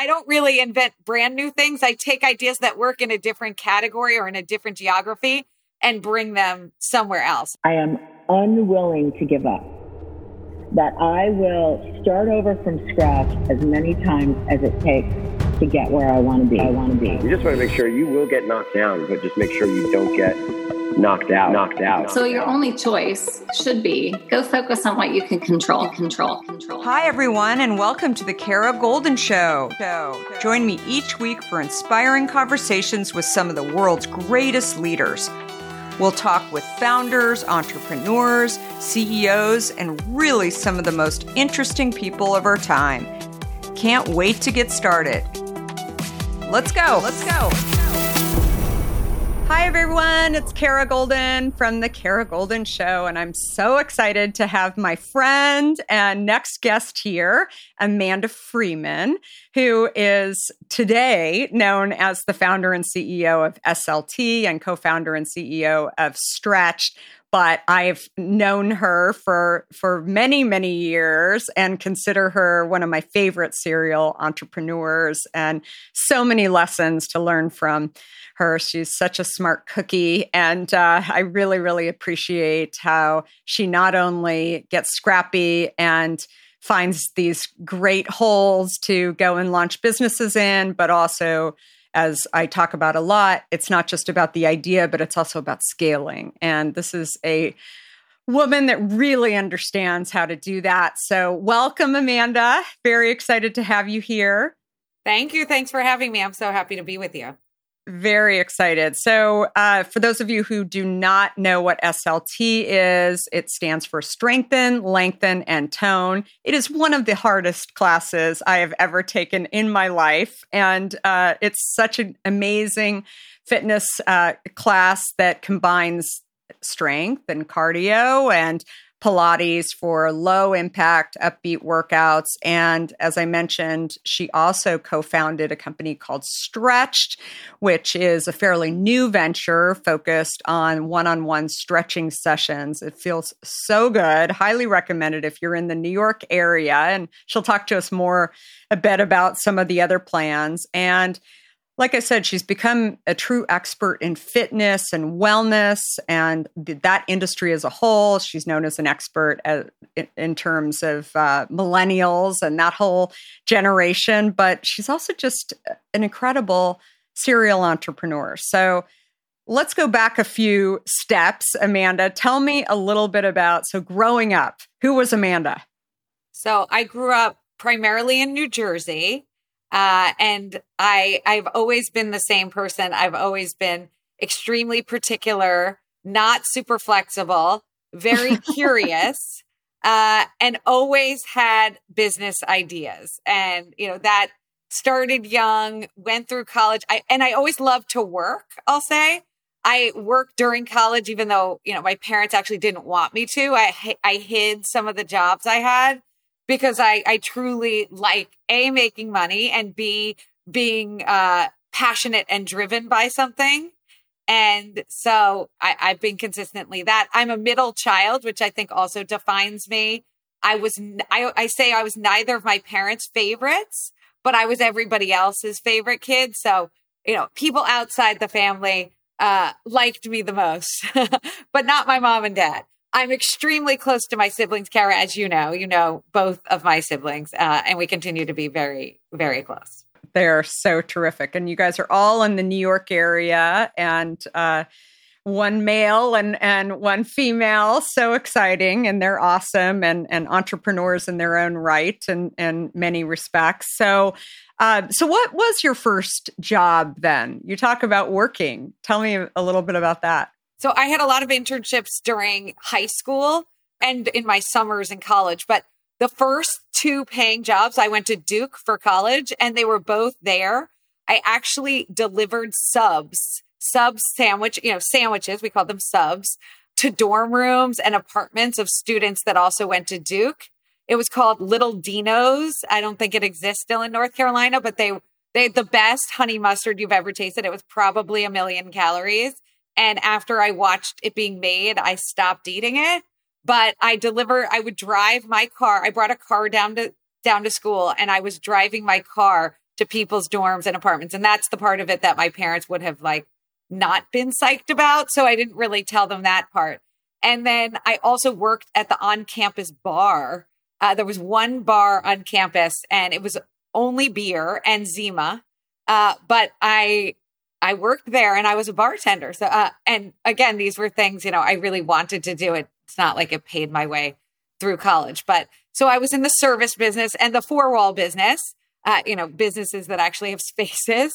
I don't really invent brand new things. I take ideas that work in a different category or in a different geography and bring them somewhere else. I am unwilling to give up. That I will start over from scratch as many times as it takes to get where I want to be. I want to be. You just want to make sure you will get knocked down, but just make sure you don't get knocked out. Knocked out. So your only choice should be go focus on what you can control. Control. Control. Hi everyone, and welcome to the Kara Goldin Show. Join me each week for inspiring conversations with some of the world's greatest leaders. We'll talk with founders, entrepreneurs, CEOs, and really some of the most interesting people of our time. Can't wait to get started. Let's go. Let's go. Hi, everyone. It's Kara Goldin from The Kara Goldin Show. And I'm so excited to have my friend and next guest here, Amanda Freeman, who is today known as the founder and CEO of SLT and co founder and CEO of Stretch but I've known her for for many many years and consider her one of my favorite serial entrepreneurs and so many lessons to learn from her. She's such a smart cookie, and uh, I really really appreciate how she not only gets scrappy and finds these great holes to go and launch businesses in, but also as I talk about a lot, it's not just about the idea, but it's also about scaling. And this is a woman that really understands how to do that. So, welcome, Amanda. Very excited to have you here. Thank you. Thanks for having me. I'm so happy to be with you. Very excited. So, uh, for those of you who do not know what SLT is, it stands for Strengthen, Lengthen, and Tone. It is one of the hardest classes I have ever taken in my life. And uh, it's such an amazing fitness uh, class that combines strength and cardio and Pilates for low impact, upbeat workouts. And as I mentioned, she also co founded a company called Stretched, which is a fairly new venture focused on one on one stretching sessions. It feels so good. Highly recommended if you're in the New York area. And she'll talk to us more a bit about some of the other plans. And like I said, she's become a true expert in fitness and wellness and that industry as a whole. She's known as an expert at, in terms of uh, millennials and that whole generation, but she's also just an incredible serial entrepreneur. So let's go back a few steps. Amanda, tell me a little bit about so growing up, who was Amanda? So I grew up primarily in New Jersey. Uh, and I, I've always been the same person. I've always been extremely particular, not super flexible, very curious, uh, and always had business ideas. And, you know, that started young, went through college. I, and I always loved to work, I'll say. I worked during college, even though, you know, my parents actually didn't want me to. I, I hid some of the jobs I had because I, I truly like A, making money and B, being uh, passionate and driven by something. And so I, I've been consistently that. I'm a middle child, which I think also defines me. I was, I, I say I was neither of my parents' favorites, but I was everybody else's favorite kid. So, you know, people outside the family uh, liked me the most, but not my mom and dad. I'm extremely close to my siblings, Kara, as you know. You know both of my siblings, uh, and we continue to be very, very close. They're so terrific. And you guys are all in the New York area and uh, one male and, and one female. So exciting. And they're awesome and, and entrepreneurs in their own right and in many respects. So, uh, so what was your first job then? You talk about working. Tell me a little bit about that. So I had a lot of internships during high school and in my summers in college, but the first two paying jobs, I went to Duke for college and they were both there. I actually delivered subs, subs sandwich, you know, sandwiches, we call them subs, to dorm rooms and apartments of students that also went to Duke. It was called Little Dino's. I don't think it exists still in North Carolina, but they they had the best honey mustard you've ever tasted. It was probably a million calories. And after I watched it being made, I stopped eating it. But I deliver, I would drive my car. I brought a car down to down to school and I was driving my car to people's dorms and apartments. And that's the part of it that my parents would have like not been psyched about. So I didn't really tell them that part. And then I also worked at the on campus bar. Uh, there was one bar on campus and it was only beer and Zima. Uh, but I, I worked there and I was a bartender. So, uh, and again, these were things, you know, I really wanted to do it. It's not like it paid my way through college, but so I was in the service business and the four wall business, uh, you know, businesses that actually have spaces.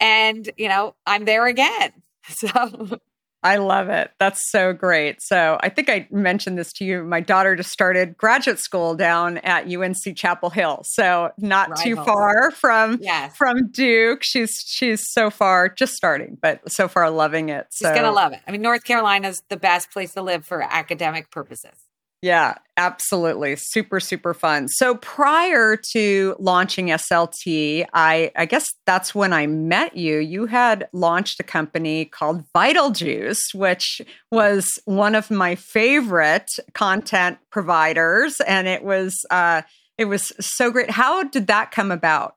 And, you know, I'm there again. So I love it. That's so great. So I think I mentioned this to you. My daughter just started graduate school down at UNC Chapel Hill. So not right too far from yes. from Duke. She's she's so far just starting, but so far loving it. She's so. gonna love it. I mean, North Carolina's the best place to live for academic purposes. Yeah, absolutely. Super, super fun. So prior to launching SLT, I, I guess that's when I met you. You had launched a company called Vital Juice, which was one of my favorite content providers. And it was uh it was so great. How did that come about?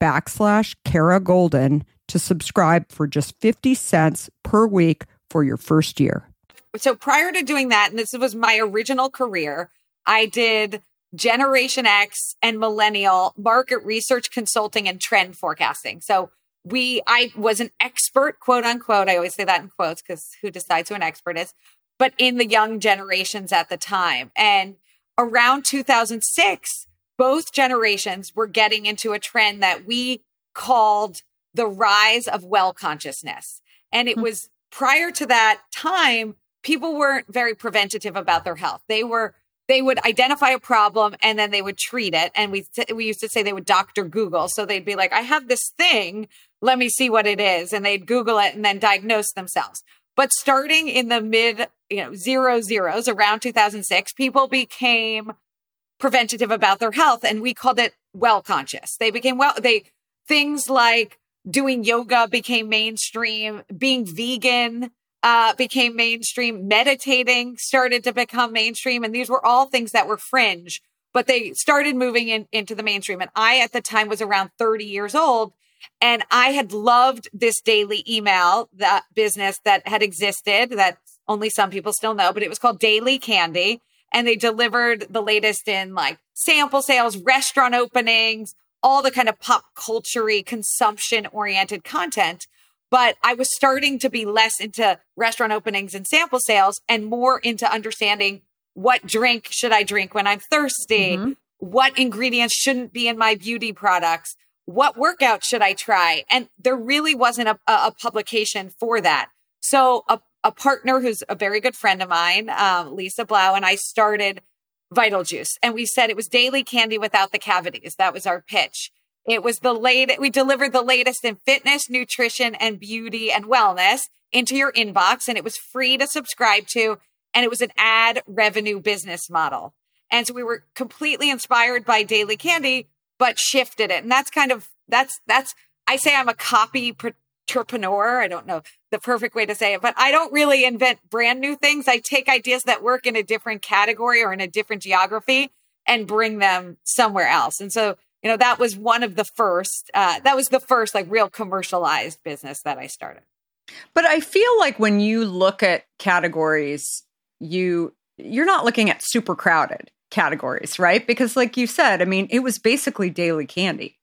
backslash Kara Goldin to subscribe for just 50 cents per week for your first year. So prior to doing that, and this was my original career, I did Generation X and Millennial market research consulting and trend forecasting. So we, I was an expert, quote unquote. I always say that in quotes because who decides who an expert is, but in the young generations at the time. And around 2006, both generations were getting into a trend that we called the rise of well consciousness. And it hmm. was prior to that time, people weren't very preventative about their health. They were they would identify a problem and then they would treat it. And we we used to say they would doctor Google. So they'd be like, I have this thing, let me see what it is. And they'd Google it and then diagnose themselves. But starting in the mid, you know, zero zeros around 2006, people became preventative about their health and we called it well conscious. They became well, they, things like doing yoga became mainstream, being vegan, uh, became mainstream, meditating started to become mainstream. And these were all things that were fringe, but they started moving in, into the mainstream. And I, at the time, was around 30 years old. And I had loved this daily email, that business that had existed that only some people still know, but it was called Daily Candy and they delivered the latest in like sample sales, restaurant openings, all the kind of pop culture consumption oriented content. But I was starting to be less into restaurant openings and sample sales and more into understanding what drink should I drink when I'm thirsty? Mm-hmm. What ingredients shouldn't be in my beauty products? What workout should I try? And there really wasn't a, a publication for that. So a a partner who's a very good friend of mine, um, Lisa Blau, and I started Vital Juice. And we said it was daily candy without the cavities. That was our pitch. It was the latest, we delivered the latest in fitness, nutrition, and beauty and wellness into your inbox. And it was free to subscribe to. And it was an ad revenue business model. And so we were completely inspired by daily candy, but shifted it. And that's kind of, that's, that's, I say I'm a copy entrepreneur. I don't know the perfect way to say it, but I don't really invent brand new things. I take ideas that work in a different category or in a different geography and bring them somewhere else. And so, you know, that was one of the first, uh, that was the first like real commercialized business that I started. But I feel like when you look at categories, you, you're not looking at super crowded categories, right? Because like you said, I mean, it was basically daily candy.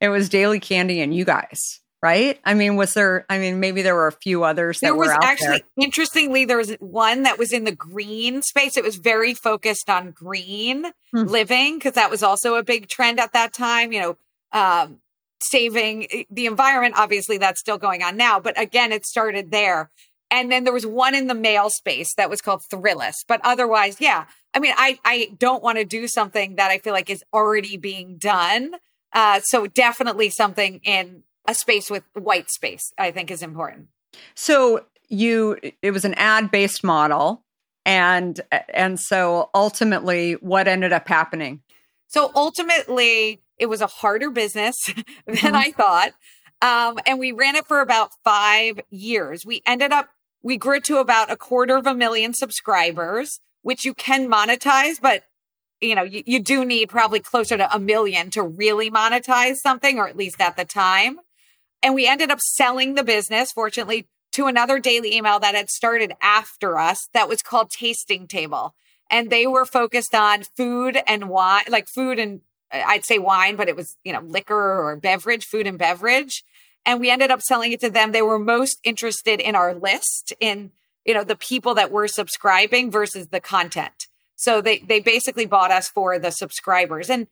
It was daily candy and you guys right? I mean, was there? I mean, maybe there were a few others that there was actually there. interestingly there was one that was in the green space. It was very focused on green hmm. living because that was also a big trend at that time. You know, um, saving eh, the environment. Obviously, that's still going on now, but again, it started there. And then there was one in the male space that was called Thrillist. But otherwise, yeah. I mean, I I don't want to do something that I feel like is already being done. Uh, so definitely something in a space with white space, I think is important. So you it was an ad based model and and so ultimately what ended up happening so ultimately it was a harder business than mm-hmm. i thought um, and we ran it for about five years we ended up we grew to about a quarter of a million subscribers, which you can monetize, but you know, you, you do need probably closer to a million to really monetize something, or at least at the time. And we ended up selling the business, fortunately, to another daily email that had started after us that was called Tasting Table. And they were focused on food and wine, like food and uh, I'd say wine, but it was, you know, liquor or beverage, food and beverage. And we ended up selling it to them. They were most interested in our list, in, you know, the people that were subscribing versus the content. So they they basically bought us for the subscribers. And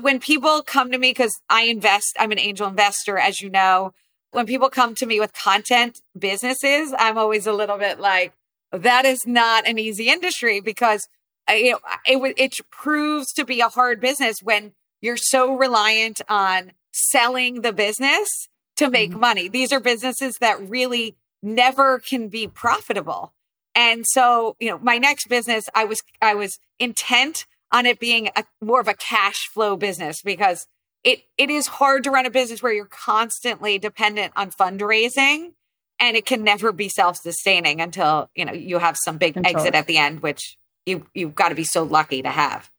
when people come to me cuz I invest, I'm an angel investor as you know, when people come to me with content businesses, I'm always a little bit like that is not an easy industry because you know it it proves to be a hard business when you're so reliant on selling the business to make mm-hmm. money. These are businesses that really never can be profitable. And so, you know, my next business, I was, I was intent on it being a more of a cash flow business because it, it is hard to run a business where you're constantly dependent on fundraising and it can never be self-sustaining until, you know, you have some big Control. exit at the end, which you, you've got to be so lucky to have.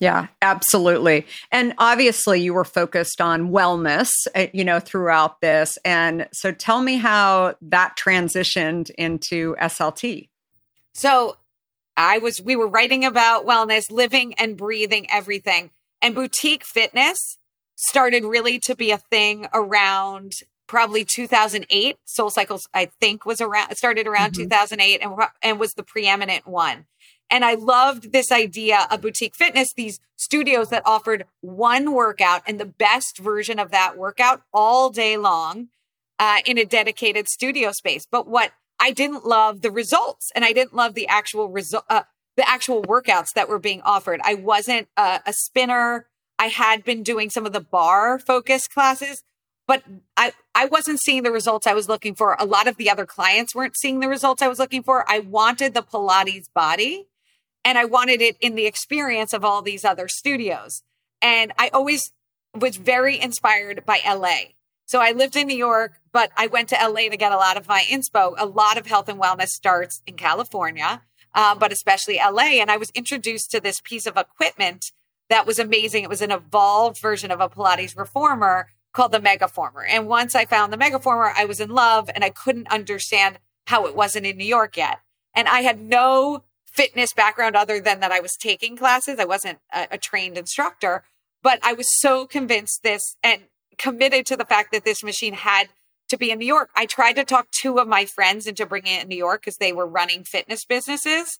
Yeah, absolutely. And obviously, you were focused on wellness, uh, you know, throughout this. And so tell me how that transitioned into SLT. So I was, we were writing about wellness, living and breathing everything. And boutique fitness started really to be a thing around probably 2008. Soul Cycles, I think, was around, started around mm-hmm. 2008 and, and was the preeminent one. And I loved this idea of boutique fitness, these studios that offered one workout and the best version of that workout all day long uh, in a dedicated studio space. But what I didn't love the results and I didn't love the actual result, uh, the actual workouts that were being offered. I wasn't a, a spinner. I had been doing some of the bar focus classes, but I, I wasn't seeing the results I was looking for. A lot of the other clients weren't seeing the results I was looking for. I wanted the Pilates body and I wanted it in the experience of all these other studios. And I always was very inspired by LA. So I lived in New York, but I went to LA to get a lot of my inspo. A lot of health and wellness starts in California, um, but especially LA. And I was introduced to this piece of equipment that was amazing. It was an evolved version of a Pilates reformer called the Megaformer. And once I found the Megaformer, I was in love and I couldn't understand how it wasn't in New York yet. And I had no fitness background other than that I was taking classes. I wasn't a, a trained instructor, but I was so convinced this and committed to the fact that this machine had to be in New York. I tried to talk two of my friends into bringing it in New York because they were running fitness businesses.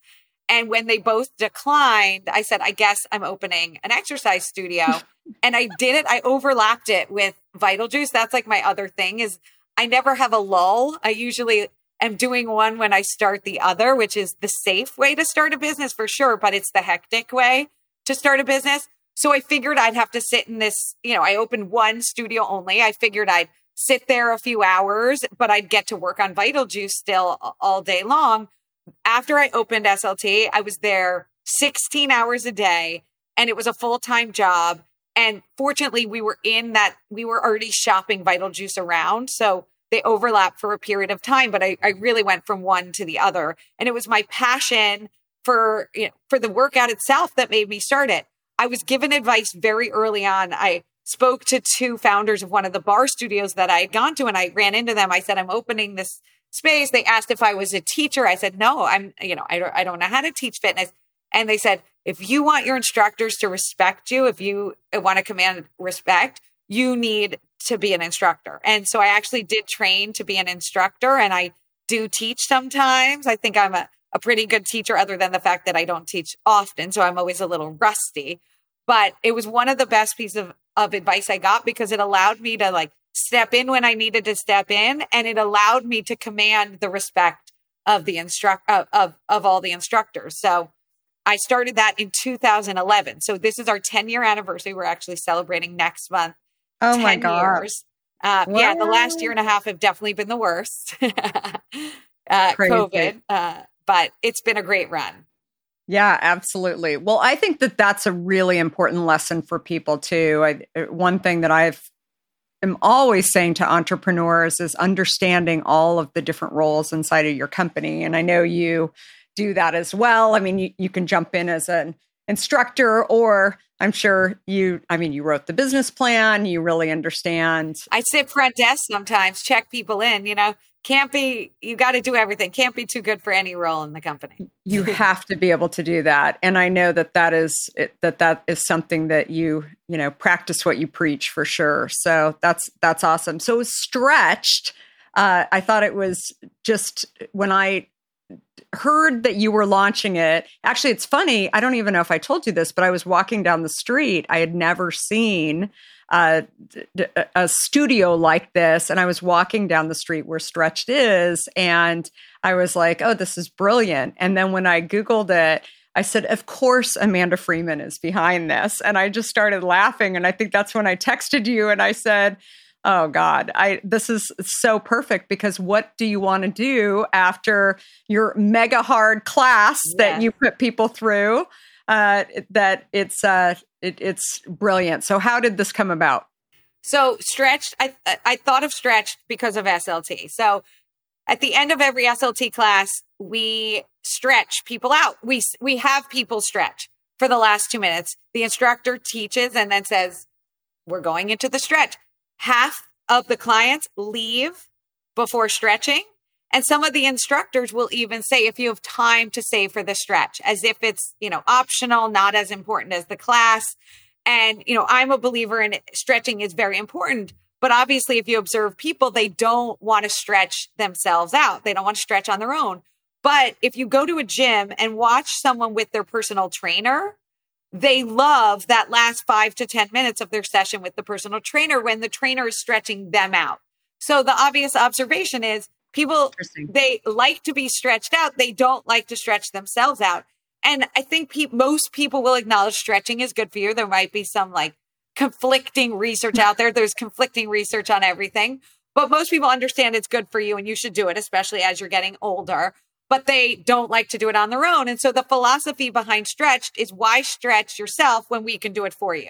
And when they both declined, I said, I guess I'm opening an exercise studio. and I did it. I overlapped it with Vital Juice. That's like my other thing is I never have a lull. I usually am doing one when I start the other, which is the safe way to start a business for sure, but it's the hectic way to start a business. So I figured I'd have to sit in this, you know, I opened one studio only. I figured I'd sit there a few hours, but I'd get to work on Vital Juice still all day long. After I opened SLT, I was there 16 hours a day and it was a full time job. And fortunately, we were in that, we were already shopping Vital Juice around. So they overlap for a period of time, but I, I really went from one to the other. And it was my passion for, you know, for the workout itself that made me start it. I was given advice very early on. I spoke to two founders of one of the bar studios that I had gone to and I ran into them. I said, I'm opening this space. They asked if I was a teacher. I said, no, I'm, you know, I don't, I don't know how to teach fitness. And they said, if you want your instructors to respect you, if you want to command respect, you need to be an instructor. And so I actually did train to be an instructor and I do teach sometimes. I think I'm a, a pretty good teacher, other than the fact that I don't teach often. So I'm always a little rusty. But it was one of the best pieces of, of advice I got because it allowed me to like step in when I needed to step in and it allowed me to command the respect of the instruct of, of, of all the instructors. So I started that in 2011. So this is our 10 year anniversary. We're actually celebrating next month. Oh my god! Uh, yeah, the last year and a half have definitely been the worst. uh, COVID, uh, but it's been a great run. Yeah, absolutely. Well, I think that that's a really important lesson for people too. I, one thing that I've am always saying to entrepreneurs is understanding all of the different roles inside of your company. And I know you do that as well. I mean, you, you can jump in as an instructor or I'm sure you, I mean, you wrote the business plan, you really understand. I sit front desk sometimes, check people in, you know, can't be, you got to do everything. Can't be too good for any role in the company. You have to be able to do that. And I know that that is, that that is something that you, you know, practice what you preach for sure. So that's, that's awesome. So stretched. Uh, I thought it was just when I heard that you were launching it. Actually, it's funny. I don't even know if I told you this, but I was walking down the street. I had never seen uh, a studio like this. And I was walking down the street where Stretched is. And I was like, oh, this is brilliant. And then when I Googled it, I said, Of course, Amanda Freeman is behind this. And I just started laughing. And I think that's when I texted you and I said, Oh God, I this is so perfect because what do you want to do after your mega hard class yes. that you put people through? Uh, that it's uh, it, it's brilliant. So how did this come about? So stretched, I I thought of stretched because of SLT. So at the end of every SLT class, we stretch people out. We we have people stretch for the last two minutes. The instructor teaches and then says, "We're going into the stretch." half of the clients leave before stretching. And some of the instructors will even say, if you have time to save for the stretch, as if it's, you know, optional, not as important as the class. And, you know, I'm a believer in stretching is very important. But obviously, if you observe people, they don't want to stretch themselves out. They don't want to stretch on their own. But if you go to a gym and watch someone with their personal trainer, they love that last five to 10 minutes of their session with the personal trainer when the trainer is stretching them out. So the obvious observation is people, they like to be stretched out. They don't like to stretch themselves out. And I think pe- most people will acknowledge stretching is good for you. There might be some like conflicting research out there. There's conflicting research on everything, but most people understand it's good for you and you should do it, especially as you're getting older but they don't like to do it on their own. And so the philosophy behind stretched is why stretch yourself when we can do it for you?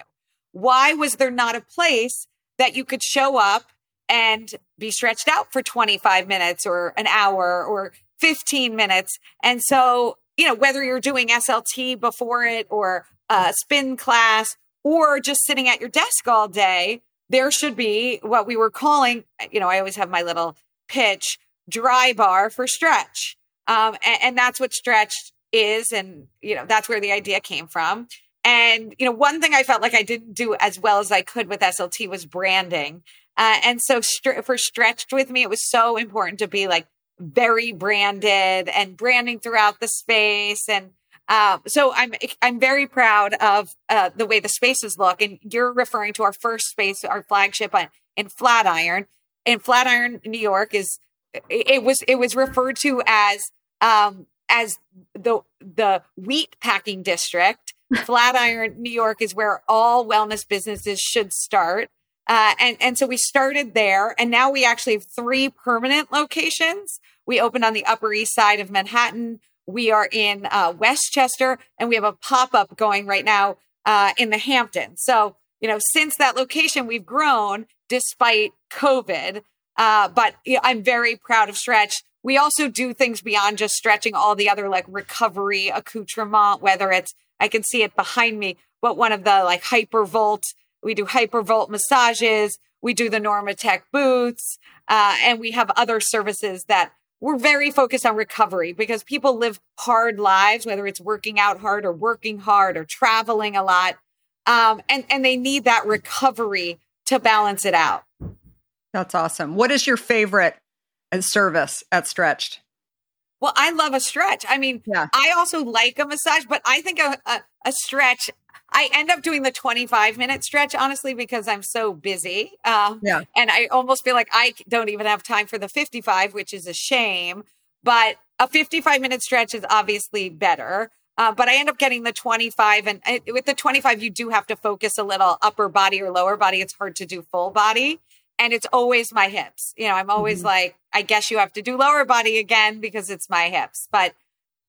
Why was there not a place that you could show up and be stretched out for 25 minutes or an hour or 15 minutes? And so, you know, whether you're doing SLT before it or a spin class or just sitting at your desk all day, there should be what we were calling, you know, I always have my little pitch dry bar for stretch. Um, and, and that's what stretch is. And, you know, that's where the idea came from. And, you know, one thing I felt like I didn't do as well as I could with SLT was branding. Uh, and so for stretched with me, it was so important to be like very branded and branding throughout the space. And uh, so I'm I'm very proud of uh, the way the spaces look. And you're referring to our first space, our flagship on, in Flatiron. In Flatiron, New York, is it was it was referred to as um, as the the wheat packing district. Flatiron, New York, is where all wellness businesses should start. Uh, and and so we started there, and now we actually have three permanent locations. We opened on the Upper East Side of Manhattan. We are in uh, Westchester, and we have a pop up going right now uh, in the Hamptons. So you know, since that location, we've grown despite COVID. Uh, but you know, I'm very proud of Stretch. We also do things beyond just stretching all the other like recovery accoutrement, whether it's, I can see it behind me, but one of the like hypervolt, we do hypervolt massages, we do the Normatec boots, uh, and we have other services that we're very focused on recovery because people live hard lives, whether it's working out hard or working hard or traveling a lot. Um, and, and they need that recovery to balance it out. That's awesome. What is your favorite uh, service at Stretched? Well, I love a stretch. I mean, yeah. I also like a massage, but I think a, a, a, stretch, I end up doing the 25 minute stretch, honestly, because I'm so busy. Uh, yeah. And I almost feel like I don't even have time for the 55, which is a shame. But a 55 minute stretch is obviously better. Uh, but I end up getting the 25. And uh, with the 25, you do have to focus a little upper body or lower body. It's hard to do full body and it's always my hips. You know, I'm always mm-hmm. like, I guess you have to do lower body again because it's my hips. But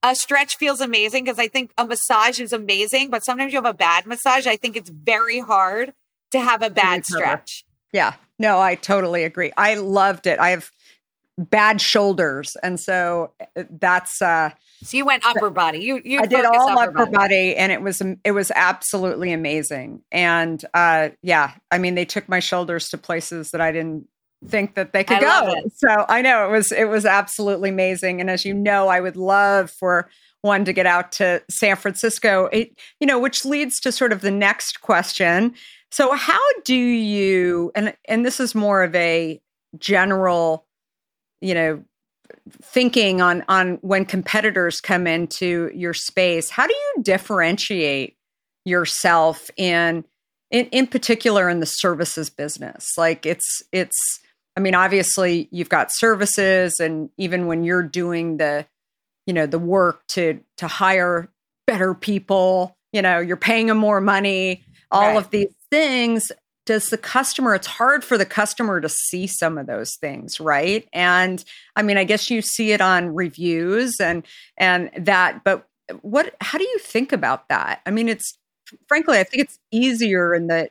a stretch feels amazing because I think a massage is amazing, but sometimes you have a bad massage. I think it's very hard to have a bad stretch. Yeah. No, I totally agree. I loved it. I have bad shoulders. And so uh, that's uh so you went upper body. You you I did all upper, upper body. body. and it was it was absolutely amazing. And uh yeah, I mean they took my shoulders to places that I didn't think that they could I go. So I know it was it was absolutely amazing. And as you know, I would love for one to get out to San Francisco. It, you know, which leads to sort of the next question. So how do you and and this is more of a general, you know, thinking on on when competitors come into your space, how do you differentiate yourself in in, in particular in the services business? Like it's it's I mean, obviously you've got services and even when you're doing the, you know, the work to to hire better people, you know, you're paying them more money, all right. of these things does the customer it's hard for the customer to see some of those things right and i mean i guess you see it on reviews and and that but what how do you think about that i mean it's frankly i think it's easier in the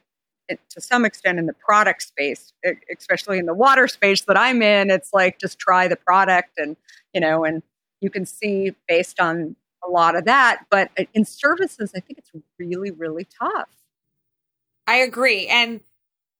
to some extent in the product space especially in the water space that i'm in it's like just try the product and you know and you can see based on a lot of that but in services i think it's really really tough I agree. And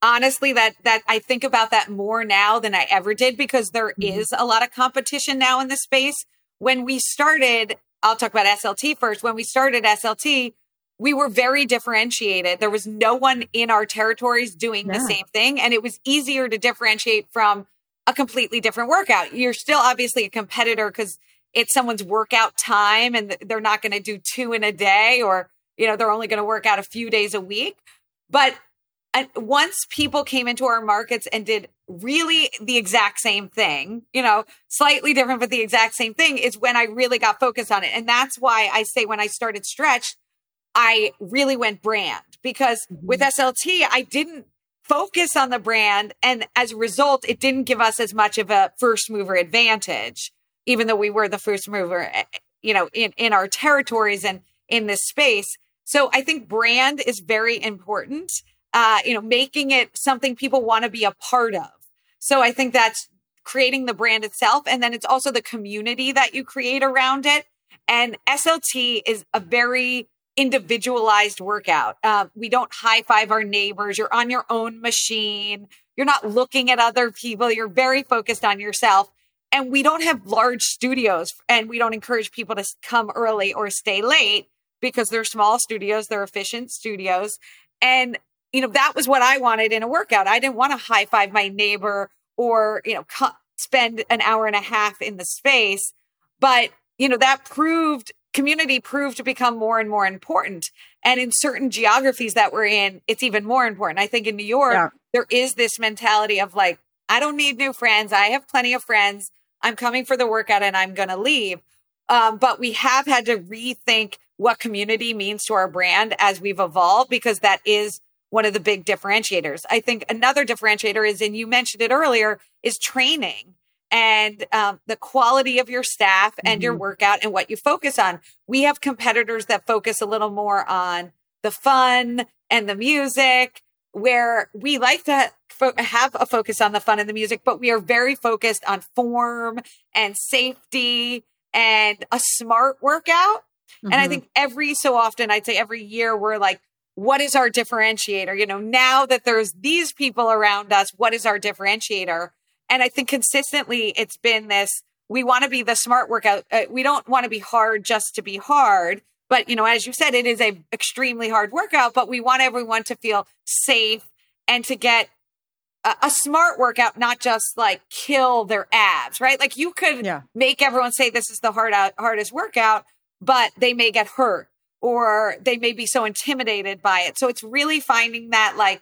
honestly that that I think about that more now than I ever did because there mm-hmm. is a lot of competition now in the space. When we started, I'll talk about SLT first. When we started SLT, we were very differentiated. There was no one in our territories doing yeah. the same thing and it was easier to differentiate from a completely different workout. You're still obviously a competitor cuz it's someone's workout time and they're not going to do two in a day or you know they're only going to work out a few days a week but uh, once people came into our markets and did really the exact same thing, you know, slightly different, but the exact same thing is when I really got focused on it. And that's why I say when I started Stretch, I really went brand because mm-hmm. with SLT, I didn't focus on the brand. And as a result, it didn't give us as much of a first mover advantage, even though we were the first mover, eh, eh, you know, in, in our territories and in this space. So I think brand is very important. Uh, you know, making it something people want to be a part of. So I think that's creating the brand itself. And then it's also the community that you create around it. And SLT is a very individualized workout. Uh, we don't high five our neighbors. You're on your own machine. You're not looking at other people. You're very focused on yourself. And we don't have large studios and we don't encourage people to come early or stay late because they're small studios, they're efficient studios. And, you know, that was what I wanted in a workout. I didn't want to high five my neighbor or, you know, spend an hour and a half in the space. But, you know, that proved community proved to become more and more important. And in certain geographies that we're in, it's even more important. I think in New York, yeah. there is this mentality of like, I don't need new friends. I have plenty of friends. I'm coming for the workout and I'm going to leave. Um, but we have had to rethink what community means to our brand as we've evolved because that is one of the big differentiators. I think another differentiator is, and you mentioned it earlier, is training and um, the quality of your staff and mm-hmm. your workout and what you focus on. We have competitors that focus a little more on the fun and the music, where we like to fo- have a focus on the fun and the music, but we are very focused on form and safety and a smart workout. Mm-hmm. And I mm-hmm. think every so often, I'd say every year, we're like, what is our differentiator? You know, now that there's these people around us, what is our differentiator? And I think consistently it's been this we want to be the smart workout. Uh, we don't want to be hard just to be hard. But, you know, as you said, it is a extremely hard workout, but we want everyone to feel safe and to get a, a smart workout, not just like kill their abs, right? Like you could yeah. make everyone say this is the hard out, hardest workout, but they may get hurt or they may be so intimidated by it. So it's really finding that like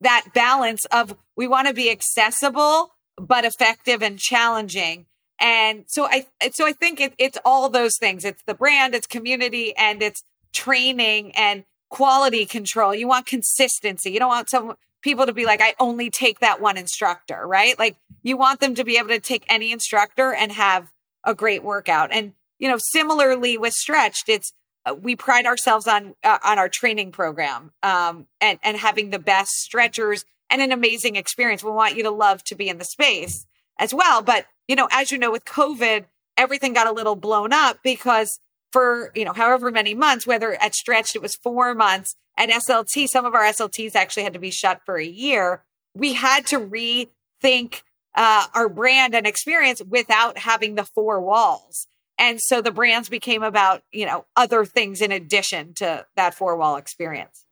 that balance of we want to be accessible but effective and challenging. And so I so I think it, it's all those things. It's the brand, it's community, and it's training and quality control. You want consistency. You don't want some people to be like, I only take that one instructor, right? Like you want them to be able to take any instructor and have a great workout. And you know, similarly with stretched, it's uh, we pride ourselves on uh, on our training program um, and and having the best stretchers and an amazing experience. We want you to love to be in the space as well. But, you know, as you know, with COVID, everything got a little blown up because for, you know, however many months, whether at stretched it was four months, at SLT, some of our SLTs actually had to be shut for a year. We had to rethink uh, our brand and experience without having the four walls. And so the brands became about, you know, other things in addition to that four wall experience.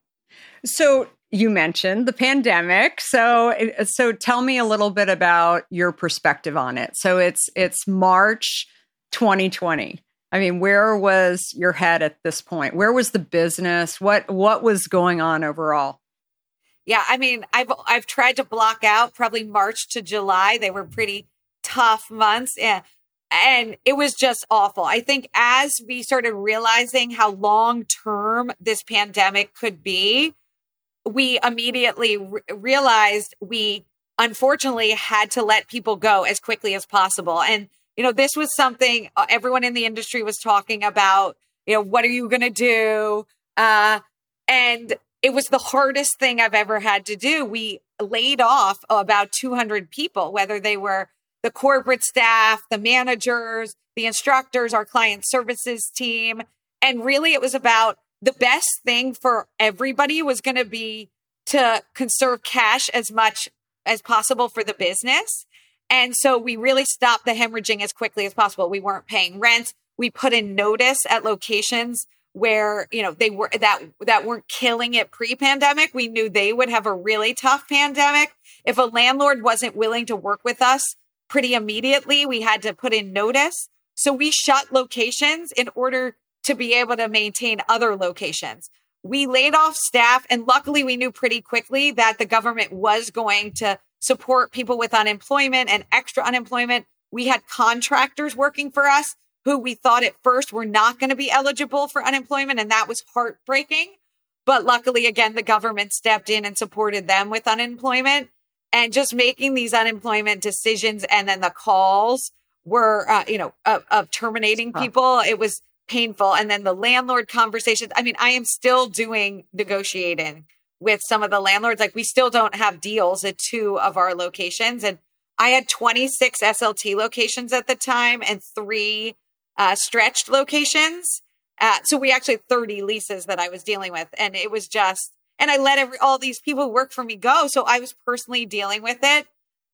So you mentioned the pandemic. So so tell me a little bit about your perspective on it. So it's it's March 2020. I mean, where was your head at this point? Where was the business? What what was going on overall? Yeah, I mean, I've I've tried to block out probably March to July. They were pretty tough months. Yeah. And it was just awful. I think as we started realizing how long term this pandemic could be, we immediately re- realized we unfortunately had to let people go as quickly as possible. And, you know, this was something uh, everyone in the industry was talking about. You know, what are you going to do? Uh, and it was the hardest thing I've ever had to do. We laid off about 200 people, whether they were the corporate staff, the managers, the instructors, our client services team. And really, it was about the best thing for everybody was going to be to conserve cash as much as possible for the business. And so we really stopped the hemorrhaging as quickly as possible. We weren't paying rent. We put in notice at locations where, you know, they were that that weren't killing it pre-pandemic. We knew they would have a really tough pandemic. If a landlord wasn't willing to work with us pretty immediately, we had to put in notice. So we shut locations in order to be able to maintain other locations. We laid off staff, and luckily, we knew pretty quickly that the government was going to support people with unemployment and extra unemployment. We had contractors working for us who we thought at first were not going to be eligible for unemployment, and that was heartbreaking. But luckily, again, the government stepped in and supported them with unemployment. And just making these unemployment decisions and then the calls were, uh, you know, of, of terminating people. It was painful. And then the landlord conversations. I mean, I am still doing negotiating with some of the landlords. Like we still don't have deals at two of our locations. And I had 26 SLT locations at the time and three uh, Stretch*d locations. Uh, so we actually had 30 leases that I was dealing with. And it was just, and I let every, all these people who work for me go. So I was personally dealing with it.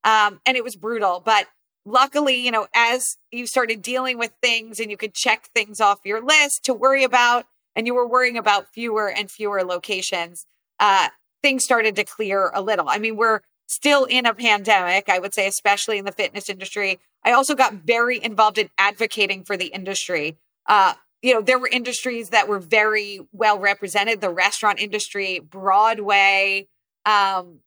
Um, and it was brutal. But luckily, you know, as you started dealing with things and you could check things off your list to worry about, and you were worrying about fewer and fewer locations, uh, things started to clear a little. I mean, we're still in a pandemic, I would say, especially in the fitness industry. I also got very involved in advocating for the industry. Uh, you know, there were industries that were very well represented the restaurant industry, Broadway, um,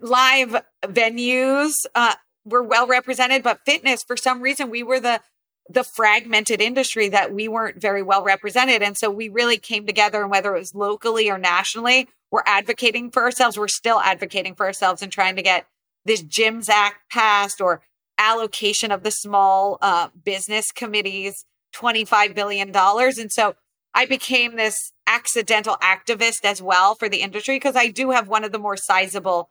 live venues. Uh, were well represented, but fitness, for some reason, we were the the fragmented industry that we weren't very well represented. And so we really came together, and whether it was locally or nationally, we're advocating for ourselves. We're still advocating for ourselves and trying to get this GYMS Act passed or allocation of the small uh, business committees $25 billion. And so I became this accidental activist as well for the industry because I do have one of the more sizable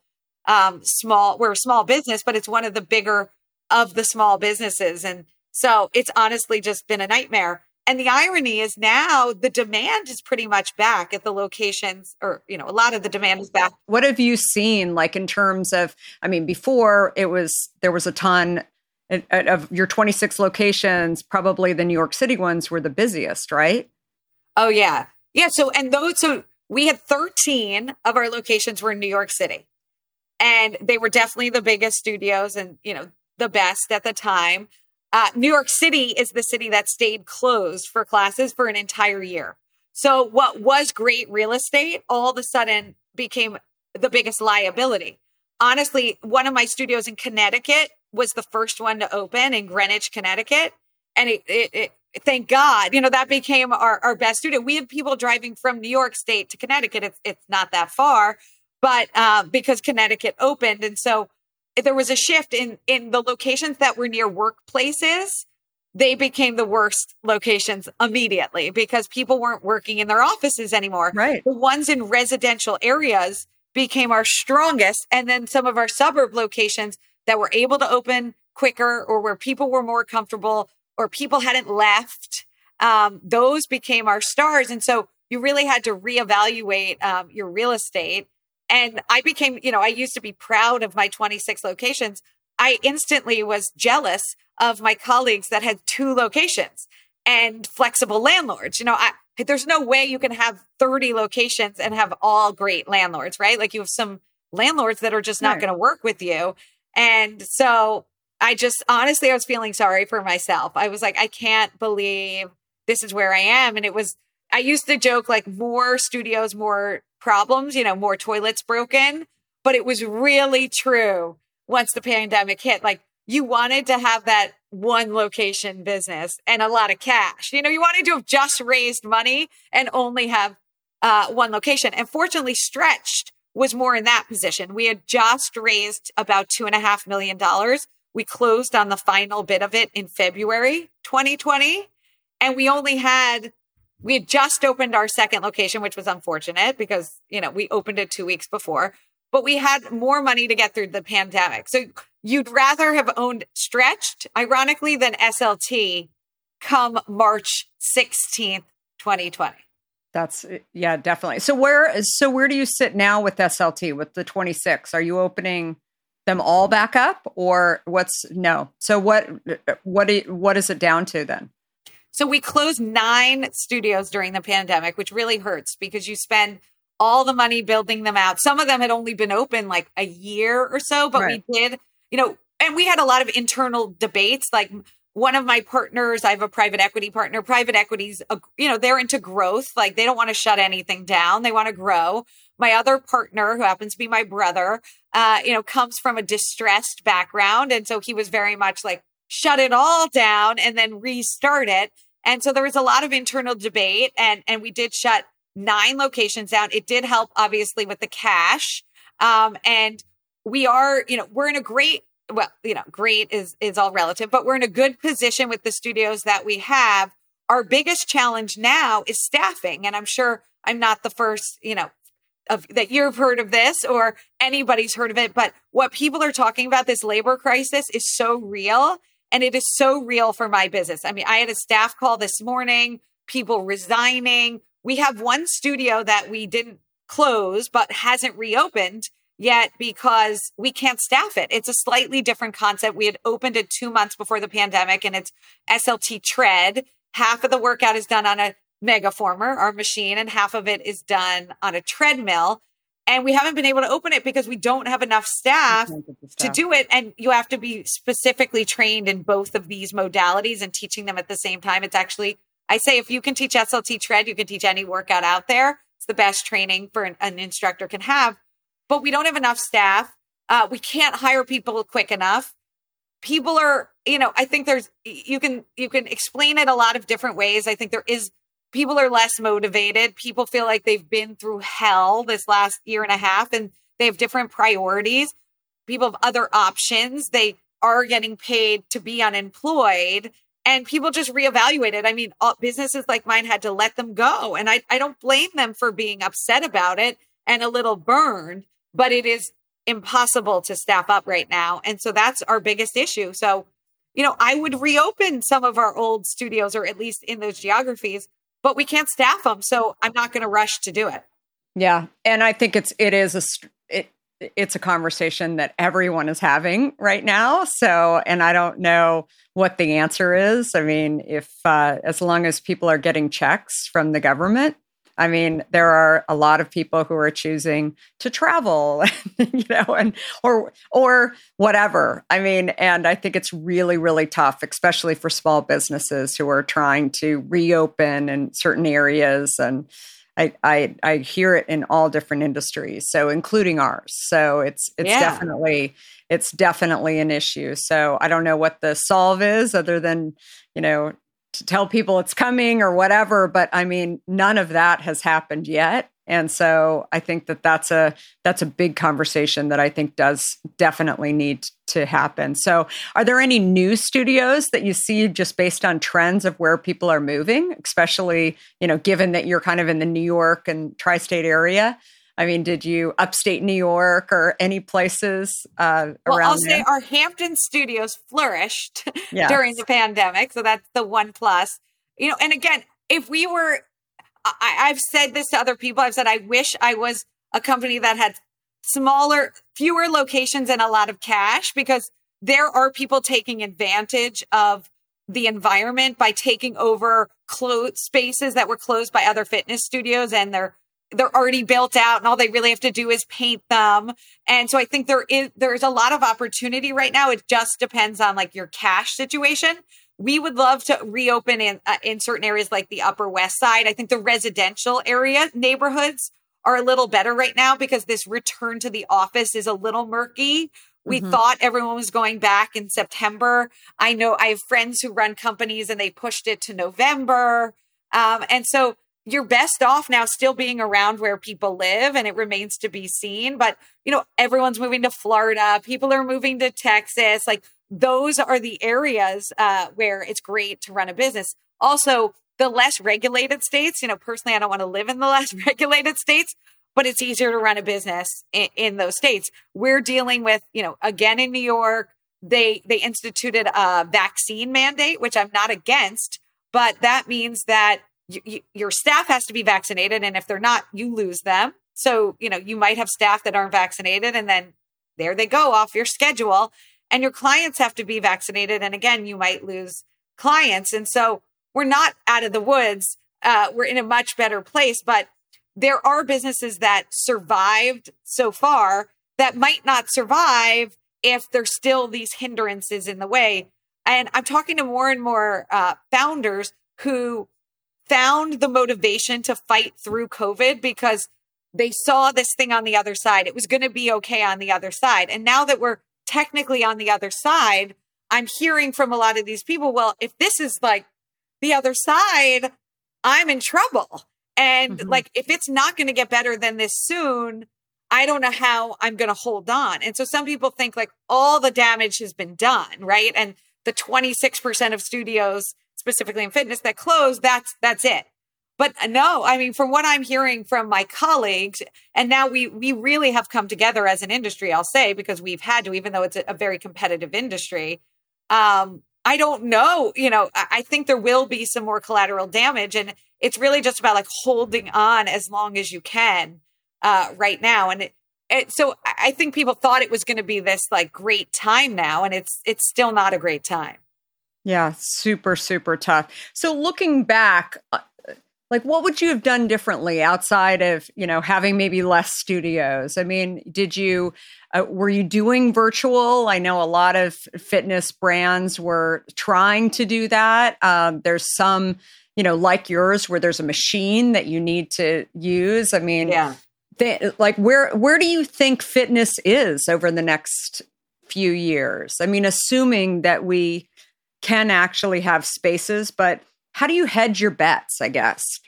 um, small, we're a small business, but it's one of the bigger of the small businesses. And so it's honestly just been a nightmare. And the irony is now the demand is pretty much back at the locations, or, you know, a lot of the demand is back. What have you seen, like in terms of, I mean, before it was, there was a ton of your 26 locations, probably the New York City ones were the busiest, right? Oh, yeah. Yeah. So, and those, so we had 13 of our locations were in New York City and they were definitely the biggest studios and you know the best at the time. Uh, new york city is the city that stayed closed for classes for an entire year. So what was great real estate all of a sudden became the biggest liability. Honestly one of my studios in connecticut was the first one to open in greenwich connecticut. And it, it, it thank god you know that became our, our best studio. We have people driving from new york state to connecticut. It's, it's not that far but uh, because Connecticut opened, and so there was a shift in in the locations that were near workplaces. They became the worst locations immediately because people weren't working in their offices anymore. Right. The ones in residential areas became our strongest. And then some of our suburb locations that were able to open quicker or where people were more comfortable or people hadn't left, um, those became our stars. And so you really had to reevaluate um, your real estate. And I became, you know, I used to be proud of my 26 locations. I instantly was jealous of my colleagues that had two locations and flexible landlords. You know, I, there's no way you can have 30 locations and have all great landlords, right? Like you have some landlords that are just not right. going to work with you. And so I just honestly, I was feeling sorry for myself. I was like, I can't believe this is where I am. And it was, I used to joke like more studios, more problems, you know, more toilets broken. But it was really true once the pandemic hit. Like you wanted to have that one location business and a lot of cash. You know, you wanted to have just raised money and only have uh, one location. And fortunately, Stretch*d was more in that position. We had just raised about two and a half million dollars. We closed on the final bit of it in February 2020. And we only had, we had just opened our second location, which was unfortunate because, you know, we opened it two weeks before, but we had more money to get through the pandemic. So you'd rather have owned Stretch*d, ironically, than SLT come March 16th, 2020. That's yeah, definitely. So where so where do you sit now with SLT with the 26? Are you opening them all back up or what's no? So what what what is it down to then? So we closed 9 studios during the pandemic, which really hurts because you spend all the money building them out. Some of them had only been open like a year or so, but right. we did, you know, and we had a lot of internal debates like one of my partners, I have a private equity partner. Private equities, you know, they're into growth. Like they don't want to shut anything down. They want to grow. My other partner, who happens to be my brother, uh, you know, comes from a distressed background. And so he was very much like, shut it all down and then restart it. And so there was a lot of internal debate and, and we did shut nine locations down. It did help obviously with the cash. Um, and we are, you know, we're in a great well, you know, great is is all relative, but we're in a good position with the studios that we have. Our biggest challenge now is staffing, and I'm sure I'm not the first, you know, of that you've heard of this or anybody's heard of it, but what people are talking about this labor crisis is so real and it is so real for my business. I mean, I had a staff call this morning, people resigning. We have one studio that we didn't close but hasn't reopened yet because we can't staff it. It's a slightly different concept. We had opened it two months before the pandemic and it's SLT tread. Half of the workout is done on a Megaformer, our machine, and half of it is done on a treadmill. And we haven't been able to open it because we don't have enough staff, staff, to do it. And you have to be specifically trained in both of these modalities and teaching them at the same time. It's actually, I say, if you can teach SLT tread, you can teach any workout out there. It's the best training for an, an instructor can have but we don't have enough staff. Uh, we can't hire people quick enough. People are, you know, I think there's you can you can explain it a lot of different ways. I think there is people are less motivated. People feel like they've been through hell this last year and a half and they have different priorities. People have other options. They are getting paid to be unemployed and people just reevaluate it. I mean, all, businesses like mine had to let them go. And I, I don't blame them for being upset about it and a little burned but it is impossible to staff up right now. And so that's our biggest issue. So, you know, I would reopen some of our old studios or at least in those geographies, but we can't staff them. So I'm not going to rush to do it. Yeah. And I think it's, it is a, it, it's a conversation that everyone is having right now. So, and I don't know what the answer is. I mean, if, uh, as long as people are getting checks from the government, I mean, there are a lot of people who are choosing to travel, you know, and or or whatever. I mean, and I think it's really really tough, especially for small businesses who are trying to reopen in certain areas and I, I, I hear it in all different industries, so including ours. So it's it's yeah. definitely it's definitely an issue. So I don't know what the solve is, other than you know to tell people it's coming or whatever but i mean none of that has happened yet. And so i think that that's a that's a big conversation that i think does definitely need to happen. So are there any new studios that you see just based on trends of where people are moving especially you know given that you're kind of in the new york and tri-state area I mean, did you upstate New York or any places uh, well, around? I'll there? say our Hampton studios flourished Yes. during the pandemic, so that's the one plus. You know, and again, if we were, I, I've said this to other people. I've said I wish I was a company that had smaller, fewer locations and a lot of cash because there are people taking advantage of the environment by taking over closed spaces that were closed by other fitness studios and they're they're already built out and all they really have to do is paint them and so i think there is there's a lot of opportunity right now it just depends on like your cash situation we would love to reopen in uh, in certain areas like the upper west side i think the residential area neighborhoods are a little better right now because this return to the office is a little murky we Mhm. thought everyone was going back in September. I know I have friends who run companies and they pushed it to November. Um, and so you're best off now still being around where people live and it remains to be seen. But, you know, everyone's moving to Florida, people are moving to Texas. Like those are the areas uh, where it's great to run a business. Also, the less regulated states, you know, personally, I don't want to live in the less regulated states, but it's easier to run a business in, in those states. We're dealing with, you know, again in New York, they they instituted a vaccine mandate, which I'm not against, but that means that your staff has to be vaccinated, and if they're not, you lose them. So you know, you might have staff that aren't vaccinated, and then there they go off your schedule, and your clients have to be vaccinated, and again, you might lose clients, and so we're not out of the woods. Uh, we're in a much better place, but there are businesses that survived so far that might not survive if there's still these hindrances in the way. And I'm talking to more and more uh, founders who found the motivation to fight through COVID because they saw this thing on the other side. It was going to be okay on the other side. And now that we're technically on the other side, I'm hearing from a lot of these people, well, if this is like the other side, I'm in trouble. And Mhm. like, if it's not going to get better than this soon, I don't know how I'm going to hold on. And so some people think like all the damage has been done, right? And the 26% of studios, specifically in fitness, that close, that's that's it. But no, I mean, from what I'm hearing from my colleagues, and now we we really have come together as an industry, I'll say, because we've had to, even though it's a, a very competitive industry. Um, I don't know, you know, I, I think there will be some more collateral damage, and it's really just about like holding on as long as you can uh, right now. And it, it, so I I think people thought it was going to be this like great time now, and it's it's still not a great time. Yeah, super, super tough. So looking back, uh, like what would you have done differently outside of, you know, having maybe less studios? I mean, did you, uh, were you doing virtual? I know a lot of fitness brands were trying to do that. Um, there's some, you know, like yours where there's a machine that you need to use. I mean, Yeah. th- like where where do you think fitness is over the next few years i mean assuming that we can actually have spaces but how do you hedge your bets i guess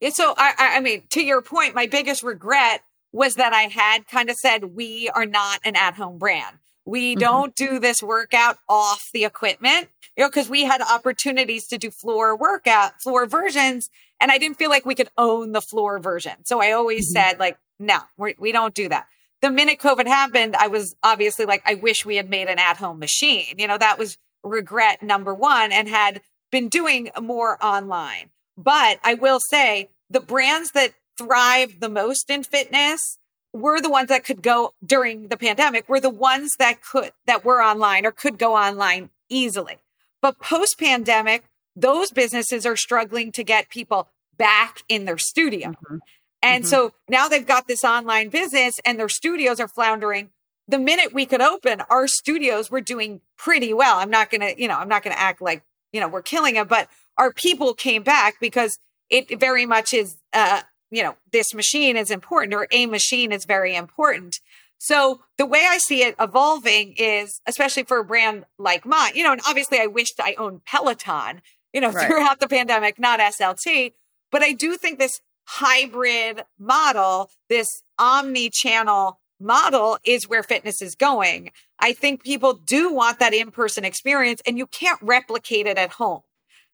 Yeah, so I, I I mean, to your point, my biggest regret was that I had kind of said we are not an at-home brand. We Mhm. don't do this workout off the equipment, you know, because we had opportunities to do floor workout, floor versions, and I didn't feel like we could own the floor version. So I always Mhm. said, like, no, we're, we don't do that. The minute COVID happened, I was obviously like, I wish we had made an at-home machine. You know, that was regret number one, and had been doing more online. But I will say the brands that thrived the most in fitness were the ones that could go during the pandemic, were the ones that could, that were online or could go online easily. But post pandemic, those businesses are struggling to get people back in their studio. Mhm. And Mhm. so now they've got this online business and their studios are floundering. The minute we could open, our studios were doing pretty well. I'm not going to, you know, I'm not going to act like, you know, we're killing it, but our people came back because it very much is, uh, you know, this machine is important or a machine is very important. So the way I see it evolving is, especially for a brand like mine, you know, and obviously I wished I owned Peloton, you know, Right. throughout the pandemic, not SLT, but I do think this hybrid model, this omni channel model is where fitness is going. I think people do want that in person experience and you can't replicate it at home.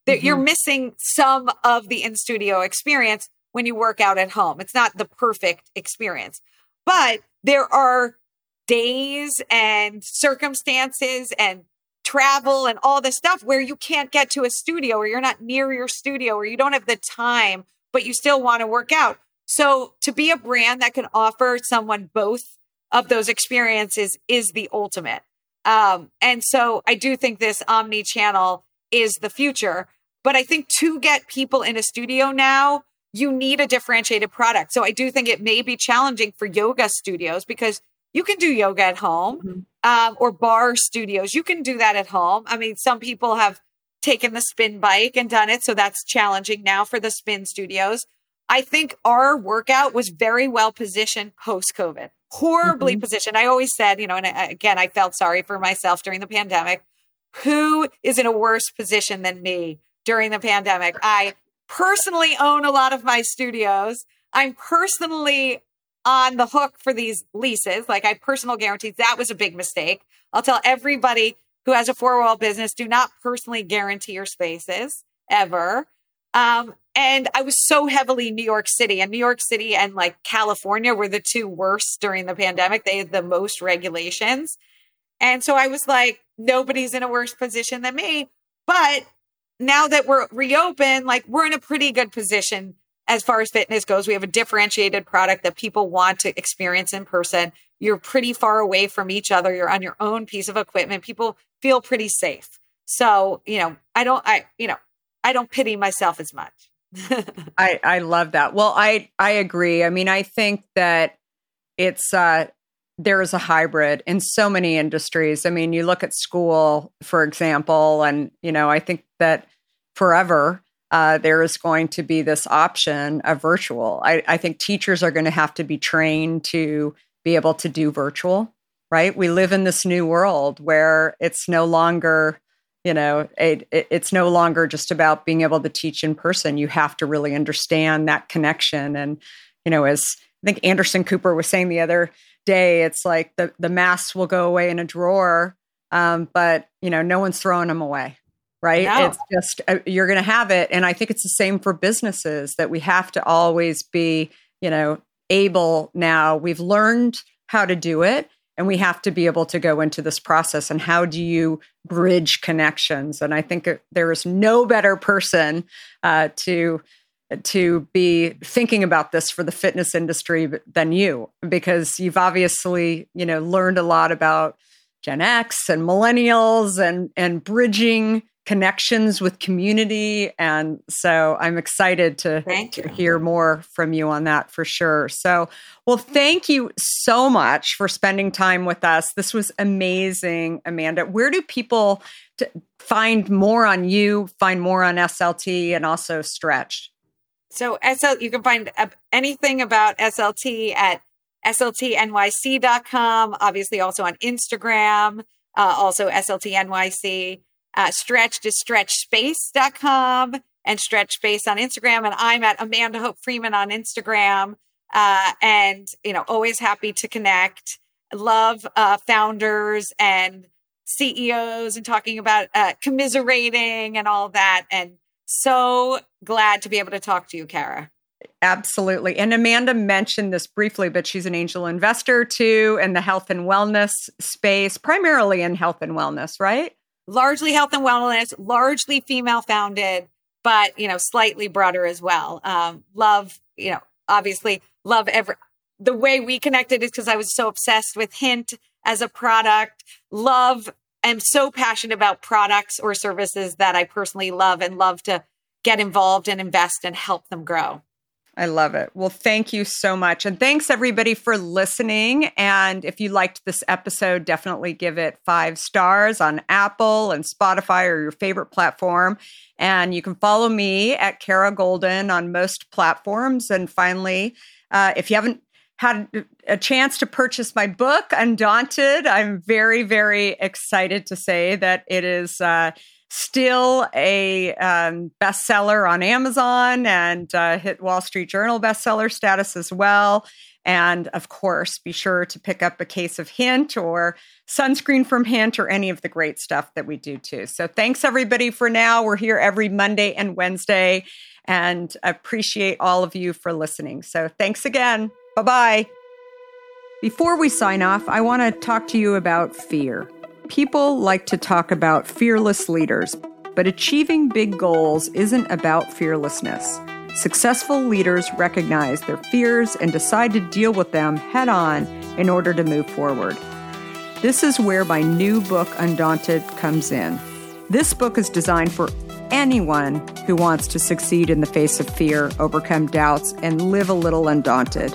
That you're mm-hmm. missing some of the in studio experience. when you work out at home. It's not the perfect experience, but there are days and circumstances and travel and all this stuff where you can't get to a studio or you're not near your studio or you don't have the time, but you still want to work out. So to be a brand that can offer someone both of those experiences is the ultimate. Um, and so I do think this omni channel is the future. But I think to get people in a studio now, you need a differentiated product. So I do think it may be challenging for yoga studios because you can do yoga at home mm-hmm. um, or bar studios. You can do that at home. I mean, some people have taken the spin bike and done it. So that's challenging now for the spin studios. I think our workout was very well positioned post COVID, horribly mm-hmm. positioned. I always said, you know, and again, I felt sorry for myself during the pandemic. Who is in a worse position than me during the pandemic? I personally own a lot of my studios. I'm personally on the hook for these leases. Like I personal guarantees. That was a big mistake. I'll tell everybody who has a four wall business, do not personally guarantee your spaces ever. Um, and I was so heavily New York City and New York City and like California were the two worst during the pandemic. They had the most regulations. And so I was like, nobody's in a worse position than me. But now that we're reopened, like we're in a pretty good position as far as fitness goes. We have a differentiated product that people want to experience in person. You're pretty far away from each other. You're on your own piece of equipment. People feel pretty safe. So, you know, I don't, I, you know, I don't pity myself as much. I, I love that. Well, I, I agree. I mean, I think that it's, uh, there is a hybrid in so many industries. I mean, you look at school, for example, and, you know, I think that forever, uh, there is going to be this option of virtual. I, I think teachers are going to have to be trained to be able to do virtual, right? We live in this new world where it's no longer, you know, it, it, it's no longer just about being able to teach in person. You have to really understand that connection. And, you know, as I think Anderson Cooper was saying the other day, it's like the, the masks will go away in a drawer, um, but, you know, no one's throwing them away right? No. It's just uh, you're going to have it, and I think it's the same for businesses that we have to always be, you know, able. Now we've learned how to do it, and we have to be able to go into this process. And how do you bridge connections? And I think there is no better person uh, to to be thinking about this for the fitness industry than you because you've obviously you know learned a lot about Gen X and millennials and and bridging connections with community. And so I'm excited to, to, hear more from you on that for sure. So, well, thank you so much for spending time with us. This was amazing, Amanda. Where do people t- find more on you, find more on SLT, and also Stretch? So, SL, you can find anything about SLT at sltnyc.com, obviously, also on Instagram, uh, also SLTNYC. Uh, stretch to stretchdspace.com and stretch space on Instagram. And I'm at Amanda Hope Freeman on Instagram. Uh, and, you know, always happy to connect. Love uh, founders and CEOs and talking about uh, commiserating and all that. And so glad to be able to talk to you, Kara. Absolutely. And Amanda mentioned this briefly, but she's an angel investor too in the health and wellness space, primarily in health and wellness, right? Largely health and wellness, largely female founded, but you know, slightly broader as well. Um, love, you know, obviously love every the way we connected is because I was so obsessed with Hint as a product. Love, I'm so passionate about products or services that I personally love and love to get involved and invest and help them grow. I love it. Well, thank you so much. And thanks everybody for listening. And if you liked this episode, definitely give it five stars on Apple and Spotify or your favorite platform. And you can follow me at Kara Goldin on most platforms. And finally, uh, if you haven't had a chance to purchase my book, Undaunted, I'm very, very excited to say that it is. Uh, still a um, bestseller on Amazon and uh, hit Wall Street Journal bestseller status as well. And of course, be sure to pick up a case of Hint or sunscreen from Hint or any of the great stuff that we do too. So thanks everybody for now. We're here every Monday and Wednesday and appreciate all of you for listening. So thanks again. Bye bye. Before we sign off, I want to talk to you about fear. People like to talk about fearless leaders, but achieving big goals isn't about fearlessness. Successful leaders recognize their fears and decide to deal with them head on in order to move forward. This is where my new book, Undaunted, comes in. This book is designed for anyone who wants to succeed in the face of fear, overcome doubts, and live a little undaunted.